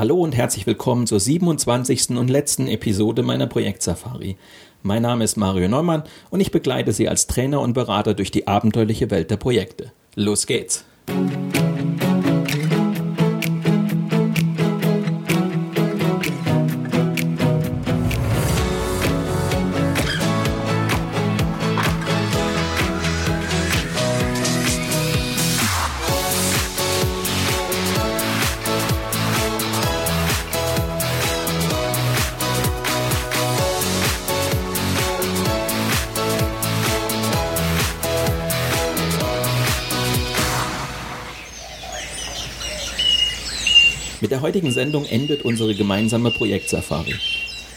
Hallo und herzlich willkommen zur 27. und letzten Episode meiner Projektsafari. Mein Name ist Mario Neumann und ich begleite Sie als Trainer und Berater durch die abenteuerliche Welt der Projekte. Los geht's! Heutigen Sendung endet unsere gemeinsame Projektsafari.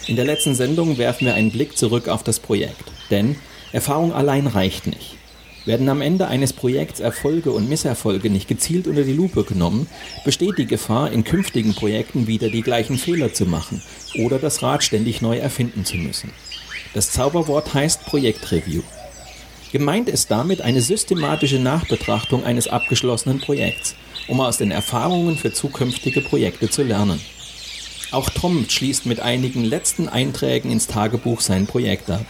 In der letzten Sendung werfen wir einen Blick zurück auf das Projekt. Denn Erfahrung allein reicht nicht. Werden am Ende eines Projekts Erfolge und Misserfolge nicht gezielt unter die Lupe genommen, besteht die Gefahr, in künftigen Projekten wieder die gleichen Fehler zu machen oder das Rad ständig neu erfinden zu müssen. Das Zauberwort heißt Projektreview. Gemeint ist damit eine systematische Nachbetrachtung eines abgeschlossenen Projekts um aus den Erfahrungen für zukünftige Projekte zu lernen. Auch Tom schließt mit einigen letzten Einträgen ins Tagebuch sein Projekt ab.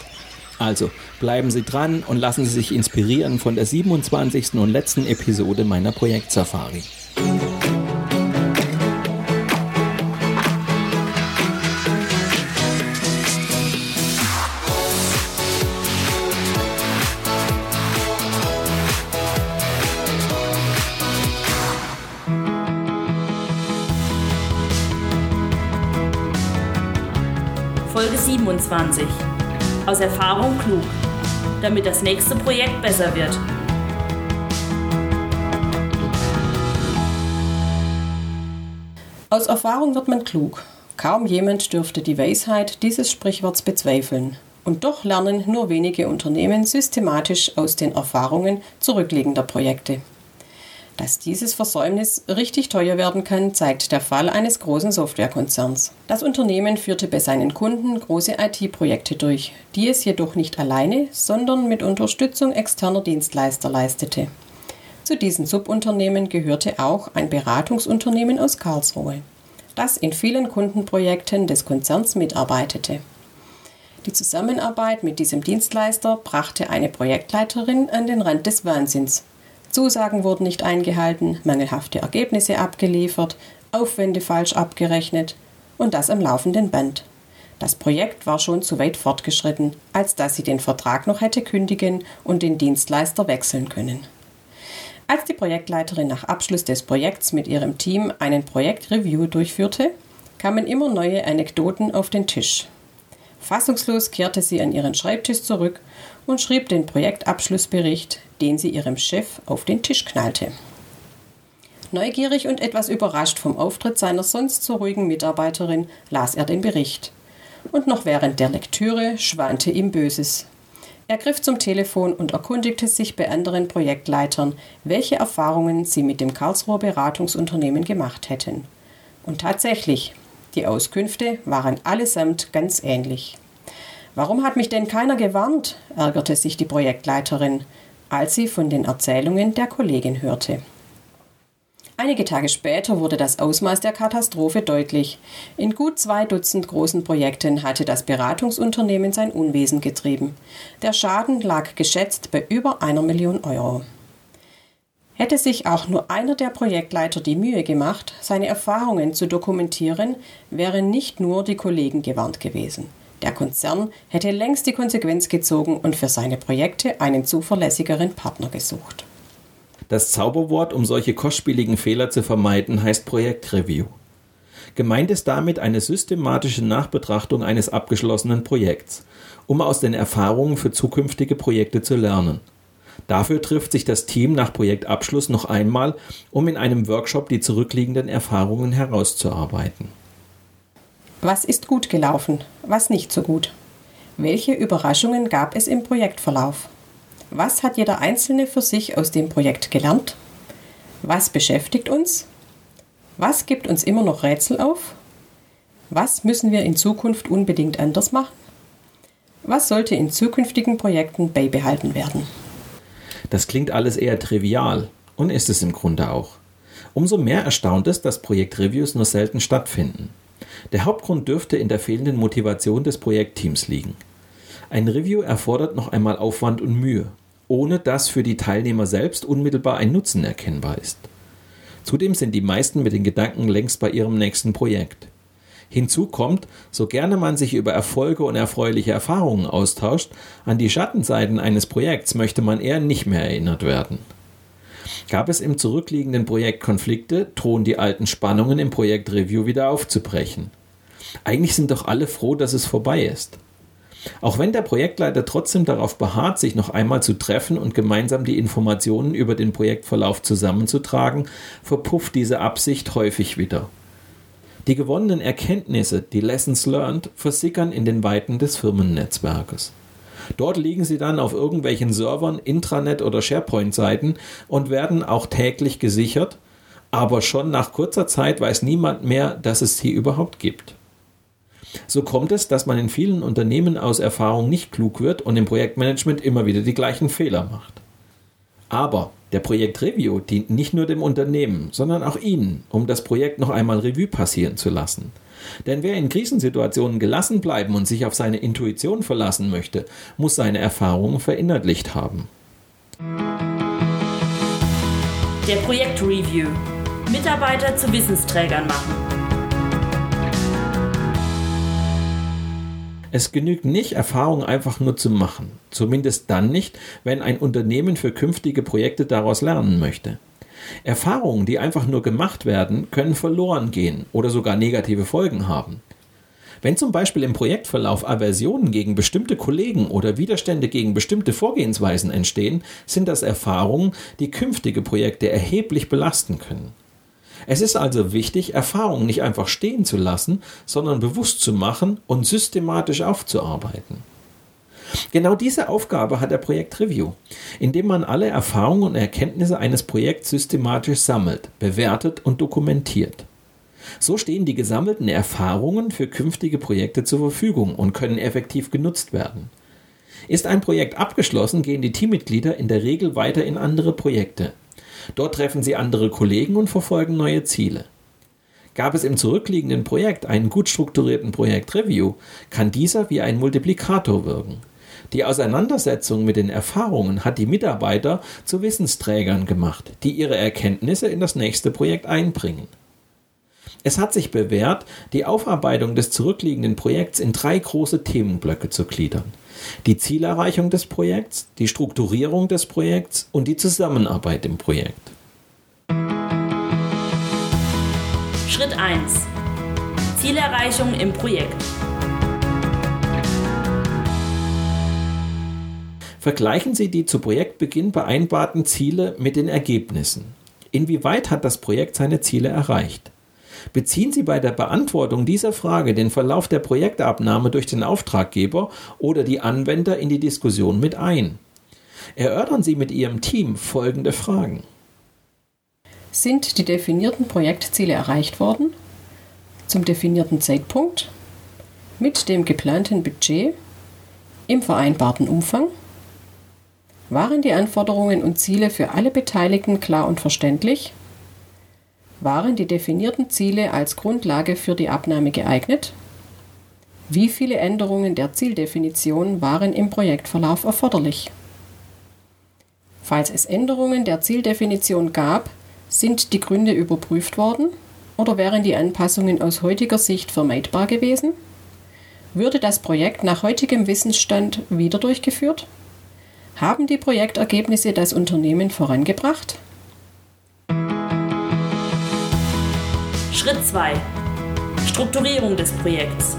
Also bleiben Sie dran und lassen Sie sich inspirieren von der 27. und letzten Episode meiner Projektsafari. Folge 27. Aus Erfahrung klug, damit das nächste Projekt besser wird. Aus Erfahrung wird man klug. Kaum jemand dürfte die Weisheit dieses Sprichworts bezweifeln. Und doch lernen nur wenige Unternehmen systematisch aus den Erfahrungen zurückliegender Projekte. Dass dieses Versäumnis richtig teuer werden kann, zeigt der Fall eines großen Softwarekonzerns. Das Unternehmen führte bei seinen Kunden große IT-Projekte durch, die es jedoch nicht alleine, sondern mit Unterstützung externer Dienstleister leistete. Zu diesen Subunternehmen gehörte auch ein Beratungsunternehmen aus Karlsruhe, das in vielen Kundenprojekten des Konzerns mitarbeitete. Die Zusammenarbeit mit diesem Dienstleister brachte eine Projektleiterin an den Rand des Wahnsinns Zusagen wurden nicht eingehalten, mangelhafte Ergebnisse abgeliefert, Aufwände falsch abgerechnet und das am laufenden Band. Das Projekt war schon zu weit fortgeschritten, als dass sie den Vertrag noch hätte kündigen und den Dienstleister wechseln können. Als die Projektleiterin nach Abschluss des Projekts mit ihrem Team einen Projektreview durchführte, kamen immer neue Anekdoten auf den Tisch. Fassungslos kehrte sie an ihren Schreibtisch zurück und schrieb den Projektabschlussbericht, den sie ihrem Chef auf den Tisch knallte. Neugierig und etwas überrascht vom Auftritt seiner sonst so ruhigen Mitarbeiterin las er den Bericht. Und noch während der Lektüre schwante ihm Böses. Er griff zum Telefon und erkundigte sich bei anderen Projektleitern, welche Erfahrungen sie mit dem Karlsruher Beratungsunternehmen gemacht hätten. Und tatsächlich, die Auskünfte waren allesamt ganz ähnlich. Warum hat mich denn keiner gewarnt? ärgerte sich die Projektleiterin, als sie von den Erzählungen der Kollegin hörte. Einige Tage später wurde das Ausmaß der Katastrophe deutlich. In gut zwei Dutzend großen Projekten hatte das Beratungsunternehmen sein Unwesen getrieben. Der Schaden lag geschätzt bei über einer Million Euro. Hätte sich auch nur einer der Projektleiter die Mühe gemacht, seine Erfahrungen zu dokumentieren, wären nicht nur die Kollegen gewarnt gewesen. Der Konzern hätte längst die Konsequenz gezogen und für seine Projekte einen zuverlässigeren Partner gesucht. Das Zauberwort, um solche kostspieligen Fehler zu vermeiden, heißt Projektreview. Gemeint ist damit eine systematische Nachbetrachtung eines abgeschlossenen Projekts, um aus den Erfahrungen für zukünftige Projekte zu lernen. Dafür trifft sich das Team nach Projektabschluss noch einmal, um in einem Workshop die zurückliegenden Erfahrungen herauszuarbeiten. Was ist gut gelaufen, was nicht so gut? Welche Überraschungen gab es im Projektverlauf? Was hat jeder Einzelne für sich aus dem Projekt gelernt? Was beschäftigt uns? Was gibt uns immer noch Rätsel auf? Was müssen wir in Zukunft unbedingt anders machen? Was sollte in zukünftigen Projekten beibehalten werden? Das klingt alles eher trivial und ist es im Grunde auch. Umso mehr erstaunt es, dass Projektreviews nur selten stattfinden. Der Hauptgrund dürfte in der fehlenden Motivation des Projektteams liegen. Ein Review erfordert noch einmal Aufwand und Mühe, ohne dass für die Teilnehmer selbst unmittelbar ein Nutzen erkennbar ist. Zudem sind die meisten mit den Gedanken längst bei ihrem nächsten Projekt. Hinzu kommt, so gerne man sich über Erfolge und erfreuliche Erfahrungen austauscht, an die Schattenseiten eines Projekts möchte man eher nicht mehr erinnert werden. Gab es im zurückliegenden Projekt Konflikte, drohen die alten Spannungen im Projekt Review wieder aufzubrechen. Eigentlich sind doch alle froh, dass es vorbei ist. Auch wenn der Projektleiter trotzdem darauf beharrt, sich noch einmal zu treffen und gemeinsam die Informationen über den Projektverlauf zusammenzutragen, verpufft diese Absicht häufig wieder. Die gewonnenen Erkenntnisse, die Lessons learned, versickern in den Weiten des Firmennetzwerkes. Dort liegen sie dann auf irgendwelchen Servern, Intranet oder SharePoint-Seiten und werden auch täglich gesichert, aber schon nach kurzer Zeit weiß niemand mehr, dass es sie überhaupt gibt. So kommt es, dass man in vielen Unternehmen aus Erfahrung nicht klug wird und im Projektmanagement immer wieder die gleichen Fehler macht. Aber der Projektreview dient nicht nur dem Unternehmen, sondern auch Ihnen, um das Projekt noch einmal Revue passieren zu lassen. Denn wer in Krisensituationen gelassen bleiben und sich auf seine Intuition verlassen möchte, muss seine Erfahrungen verinnerlicht haben. Der Projektreview. Mitarbeiter zu Wissensträgern machen. Es genügt nicht, Erfahrungen einfach nur zu machen. Zumindest dann nicht, wenn ein Unternehmen für künftige Projekte daraus lernen möchte. Erfahrungen, die einfach nur gemacht werden, können verloren gehen oder sogar negative Folgen haben. Wenn zum Beispiel im Projektverlauf Aversionen gegen bestimmte Kollegen oder Widerstände gegen bestimmte Vorgehensweisen entstehen, sind das Erfahrungen, die künftige Projekte erheblich belasten können. Es ist also wichtig, Erfahrungen nicht einfach stehen zu lassen, sondern bewusst zu machen und systematisch aufzuarbeiten. Genau diese Aufgabe hat der Projekt Review, indem man alle Erfahrungen und Erkenntnisse eines Projekts systematisch sammelt, bewertet und dokumentiert. So stehen die gesammelten Erfahrungen für künftige Projekte zur Verfügung und können effektiv genutzt werden. Ist ein Projekt abgeschlossen, gehen die Teammitglieder in der Regel weiter in andere Projekte, Dort treffen sie andere Kollegen und verfolgen neue Ziele. Gab es im zurückliegenden Projekt einen gut strukturierten Projektreview, kann dieser wie ein Multiplikator wirken. Die Auseinandersetzung mit den Erfahrungen hat die Mitarbeiter zu Wissensträgern gemacht, die ihre Erkenntnisse in das nächste Projekt einbringen. Es hat sich bewährt, die Aufarbeitung des zurückliegenden Projekts in drei große Themenblöcke zu gliedern die Zielerreichung des Projekts, die Strukturierung des Projekts und die Zusammenarbeit im Projekt. Schritt 1. Zielerreichung im Projekt. Vergleichen Sie die zu Projektbeginn vereinbarten Ziele mit den Ergebnissen. Inwieweit hat das Projekt seine Ziele erreicht? Beziehen Sie bei der Beantwortung dieser Frage den Verlauf der Projektabnahme durch den Auftraggeber oder die Anwender in die Diskussion mit ein. Erörtern Sie mit Ihrem Team folgende Fragen. Sind die definierten Projektziele erreicht worden? Zum definierten Zeitpunkt? Mit dem geplanten Budget? Im vereinbarten Umfang? Waren die Anforderungen und Ziele für alle Beteiligten klar und verständlich? Waren die definierten Ziele als Grundlage für die Abnahme geeignet? Wie viele Änderungen der Zieldefinition waren im Projektverlauf erforderlich? Falls es Änderungen der Zieldefinition gab, sind die Gründe überprüft worden oder wären die Anpassungen aus heutiger Sicht vermeidbar gewesen? Würde das Projekt nach heutigem Wissensstand wieder durchgeführt? Haben die Projektergebnisse das Unternehmen vorangebracht? Schritt 2. Strukturierung des Projekts.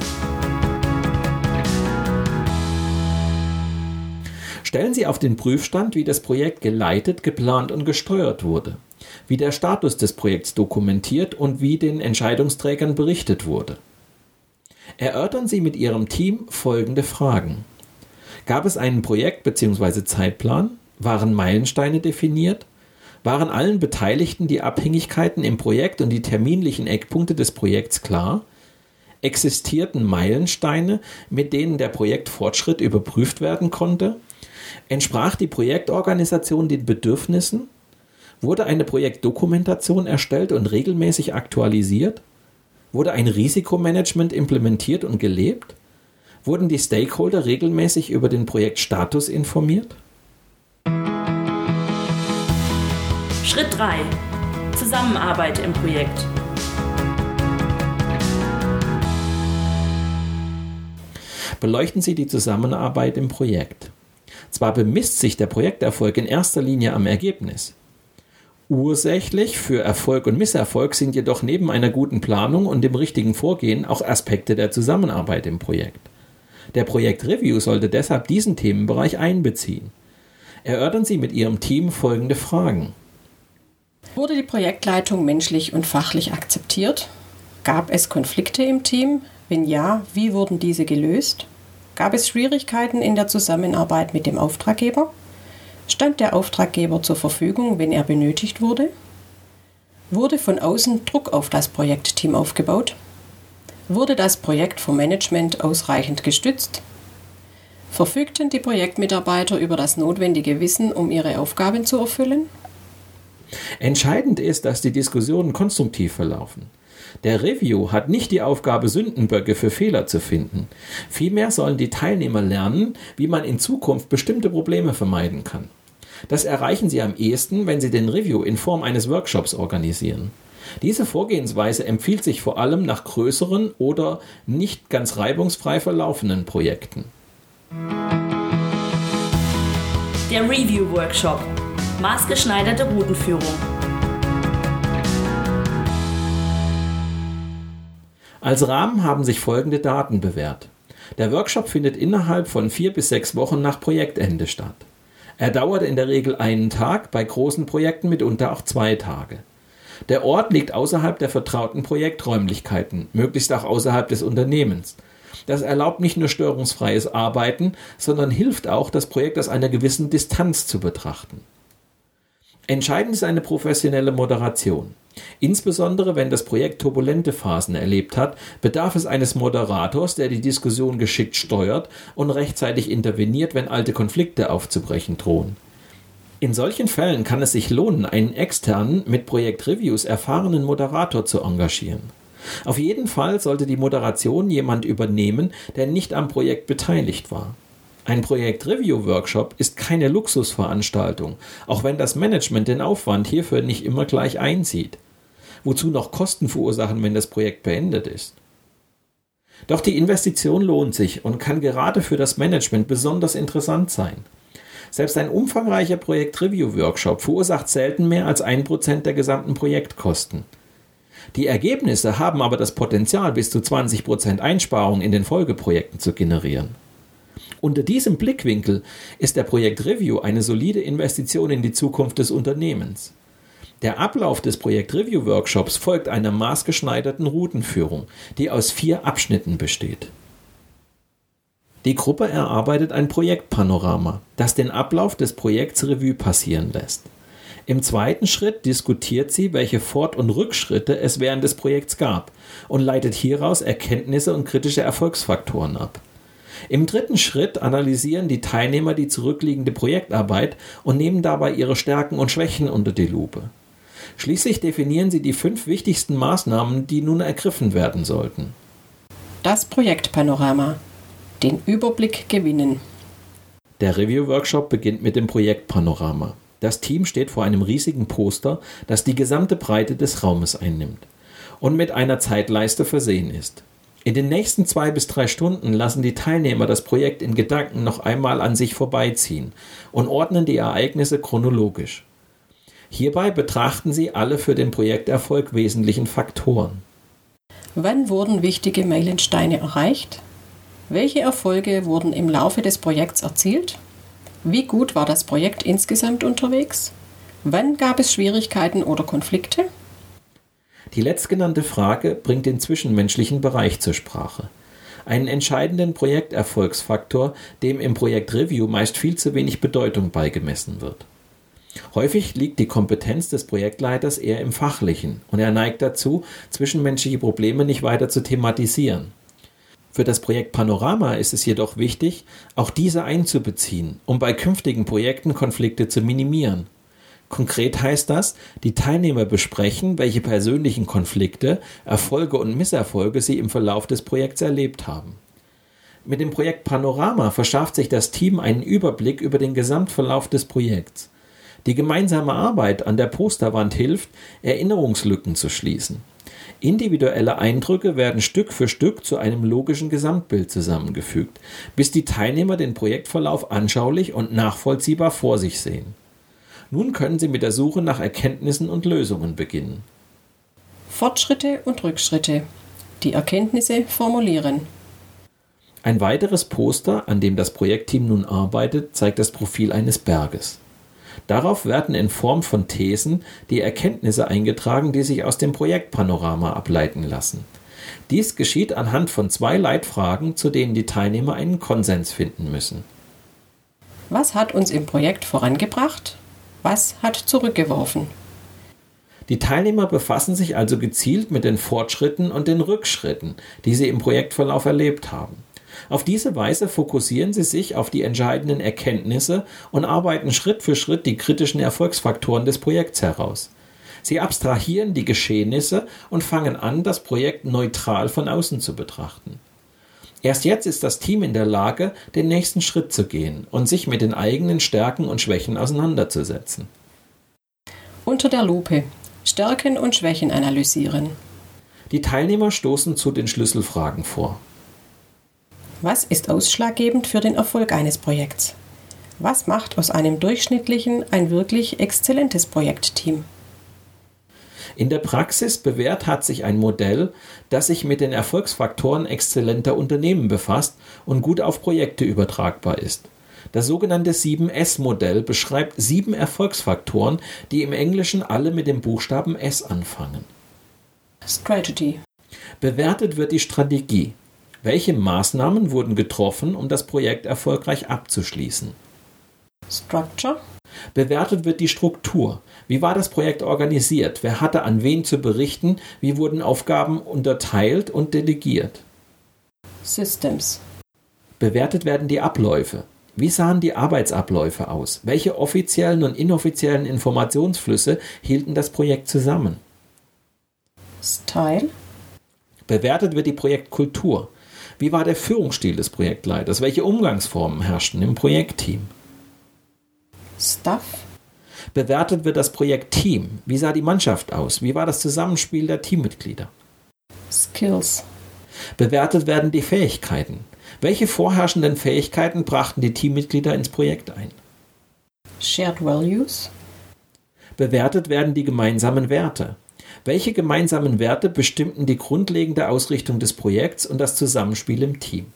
Stellen Sie auf den Prüfstand, wie das Projekt geleitet, geplant und gesteuert wurde, wie der Status des Projekts dokumentiert und wie den Entscheidungsträgern berichtet wurde. Erörtern Sie mit Ihrem Team folgende Fragen. Gab es einen Projekt- bzw. Zeitplan? Waren Meilensteine definiert? Waren allen Beteiligten die Abhängigkeiten im Projekt und die terminlichen Eckpunkte des Projekts klar? Existierten Meilensteine, mit denen der Projektfortschritt überprüft werden konnte? Entsprach die Projektorganisation den Bedürfnissen? Wurde eine Projektdokumentation erstellt und regelmäßig aktualisiert? Wurde ein Risikomanagement implementiert und gelebt? Wurden die Stakeholder regelmäßig über den Projektstatus informiert? Schritt 3. Zusammenarbeit im Projekt. Beleuchten Sie die Zusammenarbeit im Projekt. Zwar bemisst sich der Projekterfolg in erster Linie am Ergebnis. Ursächlich für Erfolg und Misserfolg sind jedoch neben einer guten Planung und dem richtigen Vorgehen auch Aspekte der Zusammenarbeit im Projekt. Der Projektreview sollte deshalb diesen Themenbereich einbeziehen. Erörtern Sie mit Ihrem Team folgende Fragen. Wurde die Projektleitung menschlich und fachlich akzeptiert? Gab es Konflikte im Team? Wenn ja, wie wurden diese gelöst? Gab es Schwierigkeiten in der Zusammenarbeit mit dem Auftraggeber? Stand der Auftraggeber zur Verfügung, wenn er benötigt wurde? Wurde von außen Druck auf das Projektteam aufgebaut? Wurde das Projekt vom Management ausreichend gestützt? Verfügten die Projektmitarbeiter über das notwendige Wissen, um ihre Aufgaben zu erfüllen? Entscheidend ist, dass die Diskussionen konstruktiv verlaufen. Der Review hat nicht die Aufgabe, Sündenböcke für Fehler zu finden. Vielmehr sollen die Teilnehmer lernen, wie man in Zukunft bestimmte Probleme vermeiden kann. Das erreichen sie am ehesten, wenn sie den Review in Form eines Workshops organisieren. Diese Vorgehensweise empfiehlt sich vor allem nach größeren oder nicht ganz reibungsfrei verlaufenden Projekten. Der Review Workshop. Maßgeschneiderte Routenführung. Als Rahmen haben sich folgende Daten bewährt. Der Workshop findet innerhalb von vier bis sechs Wochen nach Projektende statt. Er dauert in der Regel einen Tag, bei großen Projekten mitunter auch zwei Tage. Der Ort liegt außerhalb der vertrauten Projekträumlichkeiten, möglichst auch außerhalb des Unternehmens. Das erlaubt nicht nur störungsfreies Arbeiten, sondern hilft auch, das Projekt aus einer gewissen Distanz zu betrachten. Entscheidend ist eine professionelle Moderation. Insbesondere wenn das Projekt turbulente Phasen erlebt hat, bedarf es eines Moderators, der die Diskussion geschickt steuert und rechtzeitig interveniert, wenn alte Konflikte aufzubrechen drohen. In solchen Fällen kann es sich lohnen, einen externen, mit Projektreviews erfahrenen Moderator zu engagieren. Auf jeden Fall sollte die Moderation jemand übernehmen, der nicht am Projekt beteiligt war. Ein Projekt-Review-Workshop ist keine Luxusveranstaltung, auch wenn das Management den Aufwand hierfür nicht immer gleich einsieht. Wozu noch Kosten verursachen, wenn das Projekt beendet ist? Doch die Investition lohnt sich und kann gerade für das Management besonders interessant sein. Selbst ein umfangreicher Projekt-Review-Workshop verursacht selten mehr als ein Prozent der gesamten Projektkosten. Die Ergebnisse haben aber das Potenzial, bis zu 20% Einsparung in den Folgeprojekten zu generieren. Unter diesem Blickwinkel ist der Projekt Review eine solide Investition in die Zukunft des Unternehmens. Der Ablauf des Projekt Review Workshops folgt einer maßgeschneiderten Routenführung, die aus vier Abschnitten besteht. Die Gruppe erarbeitet ein Projektpanorama, das den Ablauf des Projekts Revue passieren lässt. Im zweiten Schritt diskutiert sie, welche Fort- und Rückschritte es während des Projekts gab und leitet hieraus Erkenntnisse und kritische Erfolgsfaktoren ab. Im dritten Schritt analysieren die Teilnehmer die zurückliegende Projektarbeit und nehmen dabei ihre Stärken und Schwächen unter die Lupe. Schließlich definieren sie die fünf wichtigsten Maßnahmen, die nun ergriffen werden sollten. Das Projektpanorama. Den Überblick gewinnen. Der Review-Workshop beginnt mit dem Projektpanorama. Das Team steht vor einem riesigen Poster, das die gesamte Breite des Raumes einnimmt und mit einer Zeitleiste versehen ist. In den nächsten zwei bis drei Stunden lassen die Teilnehmer das Projekt in Gedanken noch einmal an sich vorbeiziehen und ordnen die Ereignisse chronologisch. Hierbei betrachten sie alle für den Projekterfolg wesentlichen Faktoren. Wann wurden wichtige Meilensteine erreicht? Welche Erfolge wurden im Laufe des Projekts erzielt? Wie gut war das Projekt insgesamt unterwegs? Wann gab es Schwierigkeiten oder Konflikte? Die letztgenannte Frage bringt den zwischenmenschlichen Bereich zur Sprache. Einen entscheidenden Projekterfolgsfaktor, dem im Projekt Review meist viel zu wenig Bedeutung beigemessen wird. Häufig liegt die Kompetenz des Projektleiters eher im Fachlichen und er neigt dazu, zwischenmenschliche Probleme nicht weiter zu thematisieren. Für das Projekt Panorama ist es jedoch wichtig, auch diese einzubeziehen, um bei künftigen Projekten Konflikte zu minimieren. Konkret heißt das, die Teilnehmer besprechen, welche persönlichen Konflikte, Erfolge und Misserfolge sie im Verlauf des Projekts erlebt haben. Mit dem Projekt Panorama verschafft sich das Team einen Überblick über den Gesamtverlauf des Projekts. Die gemeinsame Arbeit an der Posterwand hilft, Erinnerungslücken zu schließen. Individuelle Eindrücke werden Stück für Stück zu einem logischen Gesamtbild zusammengefügt, bis die Teilnehmer den Projektverlauf anschaulich und nachvollziehbar vor sich sehen. Nun können sie mit der Suche nach Erkenntnissen und Lösungen beginnen. Fortschritte und Rückschritte. Die Erkenntnisse formulieren. Ein weiteres Poster, an dem das Projektteam nun arbeitet, zeigt das Profil eines Berges. Darauf werden in Form von Thesen die Erkenntnisse eingetragen, die sich aus dem Projektpanorama ableiten lassen. Dies geschieht anhand von zwei Leitfragen, zu denen die Teilnehmer einen Konsens finden müssen. Was hat uns im Projekt vorangebracht? Was hat zurückgeworfen? Die Teilnehmer befassen sich also gezielt mit den Fortschritten und den Rückschritten, die sie im Projektverlauf erlebt haben. Auf diese Weise fokussieren sie sich auf die entscheidenden Erkenntnisse und arbeiten Schritt für Schritt die kritischen Erfolgsfaktoren des Projekts heraus. Sie abstrahieren die Geschehnisse und fangen an, das Projekt neutral von außen zu betrachten. Erst jetzt ist das Team in der Lage, den nächsten Schritt zu gehen und sich mit den eigenen Stärken und Schwächen auseinanderzusetzen. Unter der Lupe Stärken und Schwächen analysieren. Die Teilnehmer stoßen zu den Schlüsselfragen vor. Was ist ausschlaggebend für den Erfolg eines Projekts? Was macht aus einem durchschnittlichen ein wirklich exzellentes Projektteam? In der Praxis bewährt hat sich ein Modell, das sich mit den Erfolgsfaktoren exzellenter Unternehmen befasst und gut auf Projekte übertragbar ist. Das sogenannte 7S-Modell beschreibt sieben Erfolgsfaktoren, die im Englischen alle mit dem Buchstaben S anfangen. Strategy. Bewertet wird die Strategie. Welche Maßnahmen wurden getroffen, um das Projekt erfolgreich abzuschließen? Structure. Bewertet wird die Struktur. Wie war das Projekt organisiert? Wer hatte an wen zu berichten? Wie wurden Aufgaben unterteilt und delegiert? Systems. Bewertet werden die Abläufe. Wie sahen die Arbeitsabläufe aus? Welche offiziellen und inoffiziellen Informationsflüsse hielten das Projekt zusammen? Style. Bewertet wird die Projektkultur. Wie war der Führungsstil des Projektleiters? Welche Umgangsformen herrschten im Projektteam? Stuff. Bewertet wird das Projektteam. Wie sah die Mannschaft aus? Wie war das Zusammenspiel der Teammitglieder? Skills. Bewertet werden die Fähigkeiten. Welche vorherrschenden Fähigkeiten brachten die Teammitglieder ins Projekt ein? Shared Values. Bewertet werden die gemeinsamen Werte. Welche gemeinsamen Werte bestimmten die grundlegende Ausrichtung des Projekts und das Zusammenspiel im Team?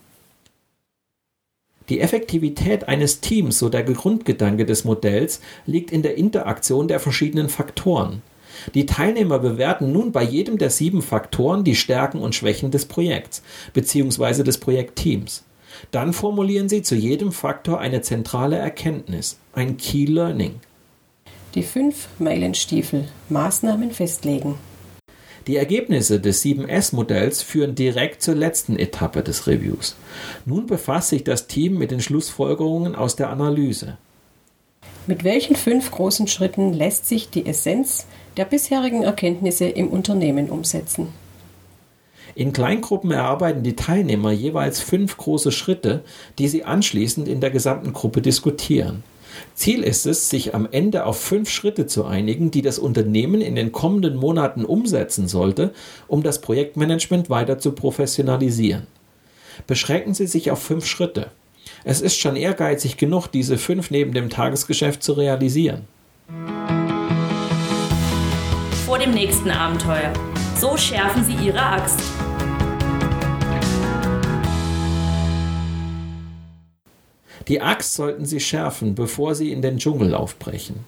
Die Effektivität eines Teams, so der Grundgedanke des Modells, liegt in der Interaktion der verschiedenen Faktoren. Die Teilnehmer bewerten nun bei jedem der sieben Faktoren die Stärken und Schwächen des Projekts bzw. des Projektteams. Dann formulieren sie zu jedem Faktor eine zentrale Erkenntnis, ein Key Learning. Die fünf Meilenstiefel Maßnahmen festlegen. Die Ergebnisse des 7S-Modells führen direkt zur letzten Etappe des Reviews. Nun befasst sich das Team mit den Schlussfolgerungen aus der Analyse. Mit welchen fünf großen Schritten lässt sich die Essenz der bisherigen Erkenntnisse im Unternehmen umsetzen? In Kleingruppen erarbeiten die Teilnehmer jeweils fünf große Schritte, die sie anschließend in der gesamten Gruppe diskutieren. Ziel ist es, sich am Ende auf fünf Schritte zu einigen, die das Unternehmen in den kommenden Monaten umsetzen sollte, um das Projektmanagement weiter zu professionalisieren. Beschränken Sie sich auf fünf Schritte. Es ist schon ehrgeizig genug, diese fünf neben dem Tagesgeschäft zu realisieren. Vor dem nächsten Abenteuer. So schärfen Sie Ihre Axt. Die Axt sollten Sie schärfen, bevor Sie in den Dschungel aufbrechen.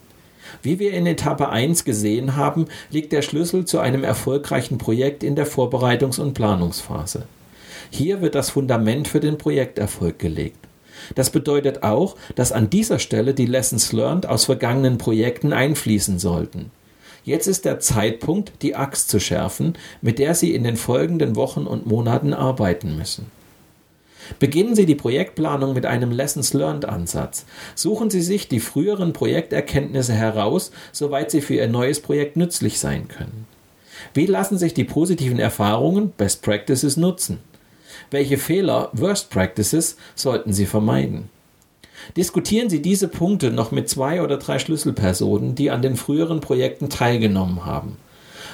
Wie wir in Etappe 1 gesehen haben, liegt der Schlüssel zu einem erfolgreichen Projekt in der Vorbereitungs- und Planungsphase. Hier wird das Fundament für den Projekterfolg gelegt. Das bedeutet auch, dass an dieser Stelle die Lessons learned aus vergangenen Projekten einfließen sollten. Jetzt ist der Zeitpunkt, die Axt zu schärfen, mit der Sie in den folgenden Wochen und Monaten arbeiten müssen. Beginnen Sie die Projektplanung mit einem Lessons Learned Ansatz. Suchen Sie sich die früheren Projekterkenntnisse heraus, soweit sie für Ihr neues Projekt nützlich sein können. Wie lassen sich die positiven Erfahrungen Best Practices nutzen? Welche Fehler Worst Practices sollten Sie vermeiden? Diskutieren Sie diese Punkte noch mit zwei oder drei Schlüsselpersonen, die an den früheren Projekten teilgenommen haben.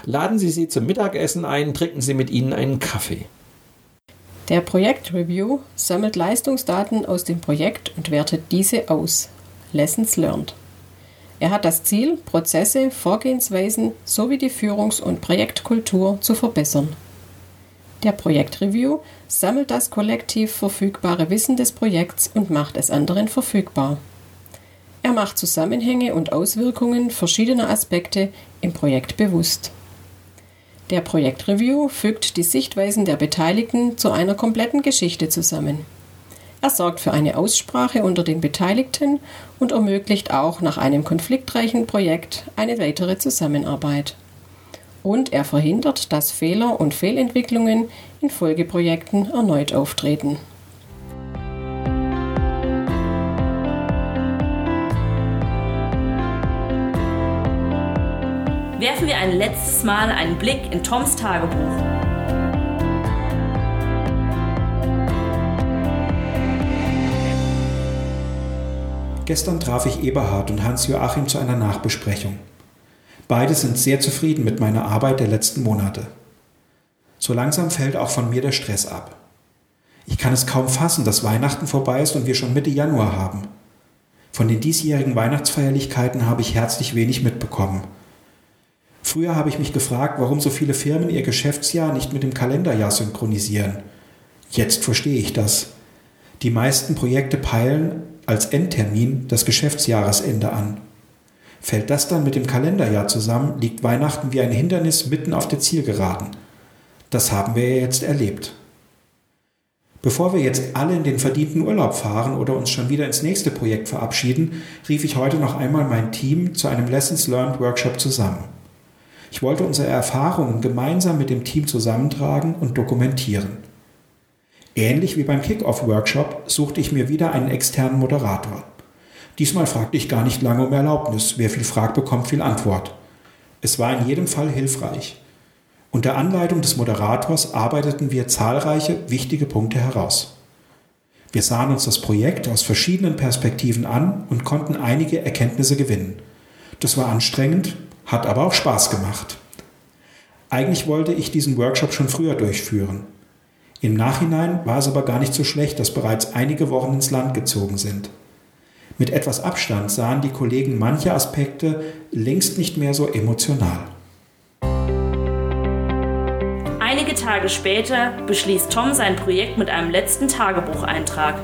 Laden Sie sie zum Mittagessen ein, trinken Sie mit ihnen einen Kaffee. Der Projektreview sammelt Leistungsdaten aus dem Projekt und wertet diese aus. Lessons learned. Er hat das Ziel, Prozesse, Vorgehensweisen sowie die Führungs- und Projektkultur zu verbessern. Der Projektreview sammelt das kollektiv verfügbare Wissen des Projekts und macht es anderen verfügbar. Er macht Zusammenhänge und Auswirkungen verschiedener Aspekte im Projekt bewusst. Der Projektreview fügt die Sichtweisen der Beteiligten zu einer kompletten Geschichte zusammen. Er sorgt für eine Aussprache unter den Beteiligten und ermöglicht auch nach einem konfliktreichen Projekt eine weitere Zusammenarbeit. Und er verhindert, dass Fehler und Fehlentwicklungen in Folgeprojekten erneut auftreten. Werfen wir ein letztes Mal einen Blick in Toms Tagebuch. Gestern traf ich Eberhard und Hans-Joachim zu einer Nachbesprechung. Beide sind sehr zufrieden mit meiner Arbeit der letzten Monate. So langsam fällt auch von mir der Stress ab. Ich kann es kaum fassen, dass Weihnachten vorbei ist und wir schon Mitte Januar haben. Von den diesjährigen Weihnachtsfeierlichkeiten habe ich herzlich wenig mitbekommen Früher habe ich mich gefragt, warum so viele Firmen ihr Geschäftsjahr nicht mit dem Kalenderjahr synchronisieren. Jetzt verstehe ich das. Die meisten Projekte peilen als Endtermin das Geschäftsjahresende an. Fällt das dann mit dem Kalenderjahr zusammen, liegt Weihnachten wie ein Hindernis mitten auf der Zielgeraden. Das haben wir ja jetzt erlebt. Bevor wir jetzt alle in den verdienten Urlaub fahren oder uns schon wieder ins nächste Projekt verabschieden, rief ich heute noch einmal mein Team zu einem Lessons Learned Workshop zusammen. Ich wollte unsere Erfahrungen gemeinsam mit dem Team zusammentragen und dokumentieren. Ähnlich wie beim Kick-Off-Workshop suchte ich mir wieder einen externen Moderator. Diesmal fragte ich gar nicht lange um Erlaubnis. Wer viel fragt, bekommt viel Antwort. Es war in jedem Fall hilfreich. Unter Anleitung des Moderators arbeiteten wir zahlreiche wichtige Punkte heraus. Wir sahen uns das Projekt aus verschiedenen Perspektiven an und konnten einige Erkenntnisse gewinnen. Das war anstrengend, hat aber auch Spaß gemacht. Eigentlich wollte ich diesen Workshop schon früher durchführen. Im Nachhinein war es aber gar nicht so schlecht, dass bereits einige Wochen ins Land gezogen sind. Mit etwas Abstand sahen die Kollegen manche Aspekte längst nicht mehr so emotional. Einige Tage später beschließt Tom sein Projekt mit einem letzten Tagebucheintrag.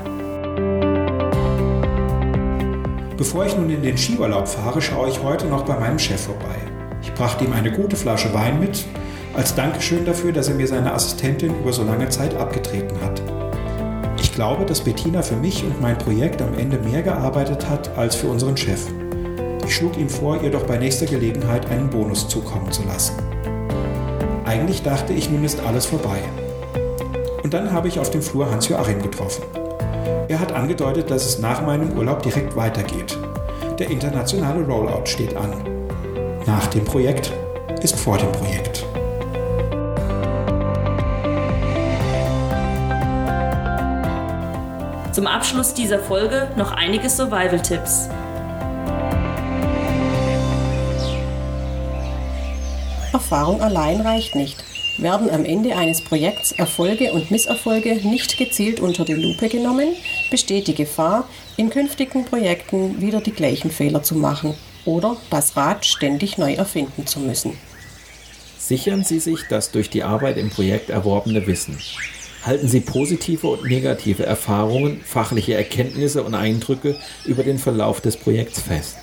Bevor ich nun in den Skiurlaub fahre, schaue ich heute noch bei meinem Chef vorbei. Ich brachte ihm eine gute Flasche Wein mit, als Dankeschön dafür, dass er mir seine Assistentin über so lange Zeit abgetreten hat. Ich glaube, dass Bettina für mich und mein Projekt am Ende mehr gearbeitet hat als für unseren Chef. Ich schlug ihm vor, ihr doch bei nächster Gelegenheit einen Bonus zukommen zu lassen. Eigentlich dachte ich, nun ist alles vorbei. Und dann habe ich auf dem Flur Hans-Joachim getroffen. Er hat angedeutet, dass es nach meinem Urlaub direkt weitergeht. Der internationale Rollout steht an. Nach dem Projekt ist vor dem Projekt. Zum Abschluss dieser Folge noch einige Survival-Tipps. Erfahrung allein reicht nicht. Werden am Ende eines Projekts Erfolge und Misserfolge nicht gezielt unter die Lupe genommen, besteht die Gefahr, in künftigen Projekten wieder die gleichen Fehler zu machen oder das Rad ständig neu erfinden zu müssen. Sichern Sie sich das durch die Arbeit im Projekt erworbene Wissen. Halten Sie positive und negative Erfahrungen, fachliche Erkenntnisse und Eindrücke über den Verlauf des Projekts fest.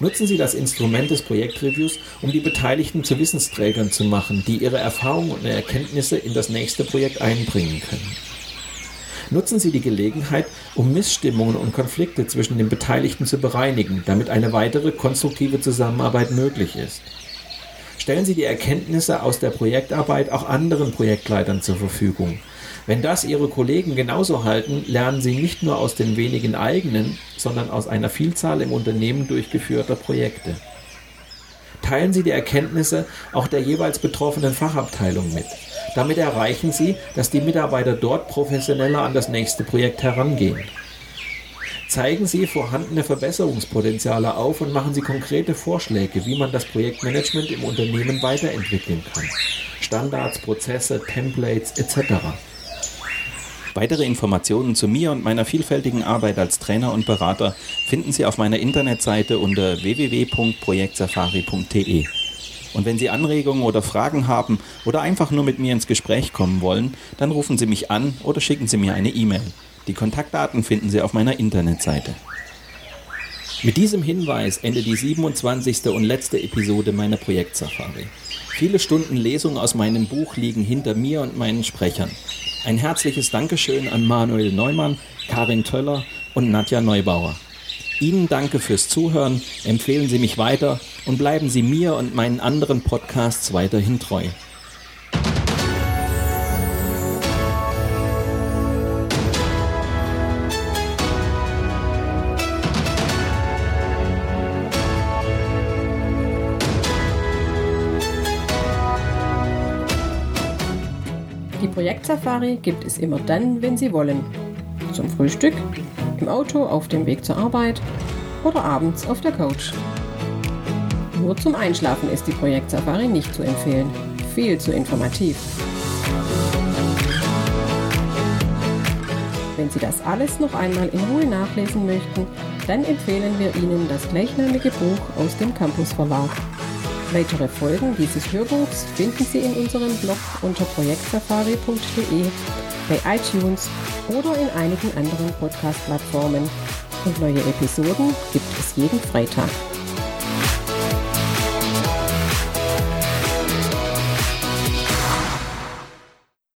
Nutzen Sie das Instrument des Projektreviews, um die Beteiligten zu Wissensträgern zu machen, die ihre Erfahrungen und Erkenntnisse in das nächste Projekt einbringen können. Nutzen Sie die Gelegenheit, um Missstimmungen und Konflikte zwischen den Beteiligten zu bereinigen, damit eine weitere konstruktive Zusammenarbeit möglich ist. Stellen Sie die Erkenntnisse aus der Projektarbeit auch anderen Projektleitern zur Verfügung. Wenn das Ihre Kollegen genauso halten, lernen Sie nicht nur aus den wenigen eigenen, sondern aus einer Vielzahl im Unternehmen durchgeführter Projekte. Teilen Sie die Erkenntnisse auch der jeweils betroffenen Fachabteilung mit. Damit erreichen Sie, dass die Mitarbeiter dort professioneller an das nächste Projekt herangehen. Zeigen Sie vorhandene Verbesserungspotenziale auf und machen Sie konkrete Vorschläge, wie man das Projektmanagement im Unternehmen weiterentwickeln kann. Standards, Prozesse, Templates etc. Weitere Informationen zu mir und meiner vielfältigen Arbeit als Trainer und Berater finden Sie auf meiner Internetseite unter www.projektsafari.de. Und wenn Sie Anregungen oder Fragen haben oder einfach nur mit mir ins Gespräch kommen wollen, dann rufen Sie mich an oder schicken Sie mir eine E-Mail. Die Kontaktdaten finden Sie auf meiner Internetseite. Mit diesem Hinweis endet die 27. und letzte Episode meiner Projektsafari. Viele Stunden Lesung aus meinem Buch liegen hinter mir und meinen Sprechern. Ein herzliches Dankeschön an Manuel Neumann, Karin Töller und Nadja Neubauer. Ihnen danke fürs Zuhören, empfehlen Sie mich weiter und bleiben Sie mir und meinen anderen Podcasts weiterhin treu. Projektsafari gibt es immer dann, wenn Sie wollen. Zum Frühstück, im Auto auf dem Weg zur Arbeit oder abends auf der Couch. Nur zum Einschlafen ist die Projektsafari nicht zu empfehlen. Viel zu informativ. Wenn Sie das alles noch einmal in Ruhe nachlesen möchten, dann empfehlen wir Ihnen das gleichnamige Buch aus dem Campus Verlag. Weitere Folgen dieses Hörbuchs finden Sie in unserem Blog unter projektsafari.de, bei iTunes oder in einigen anderen Podcast-Plattformen. Und neue Episoden gibt es jeden Freitag.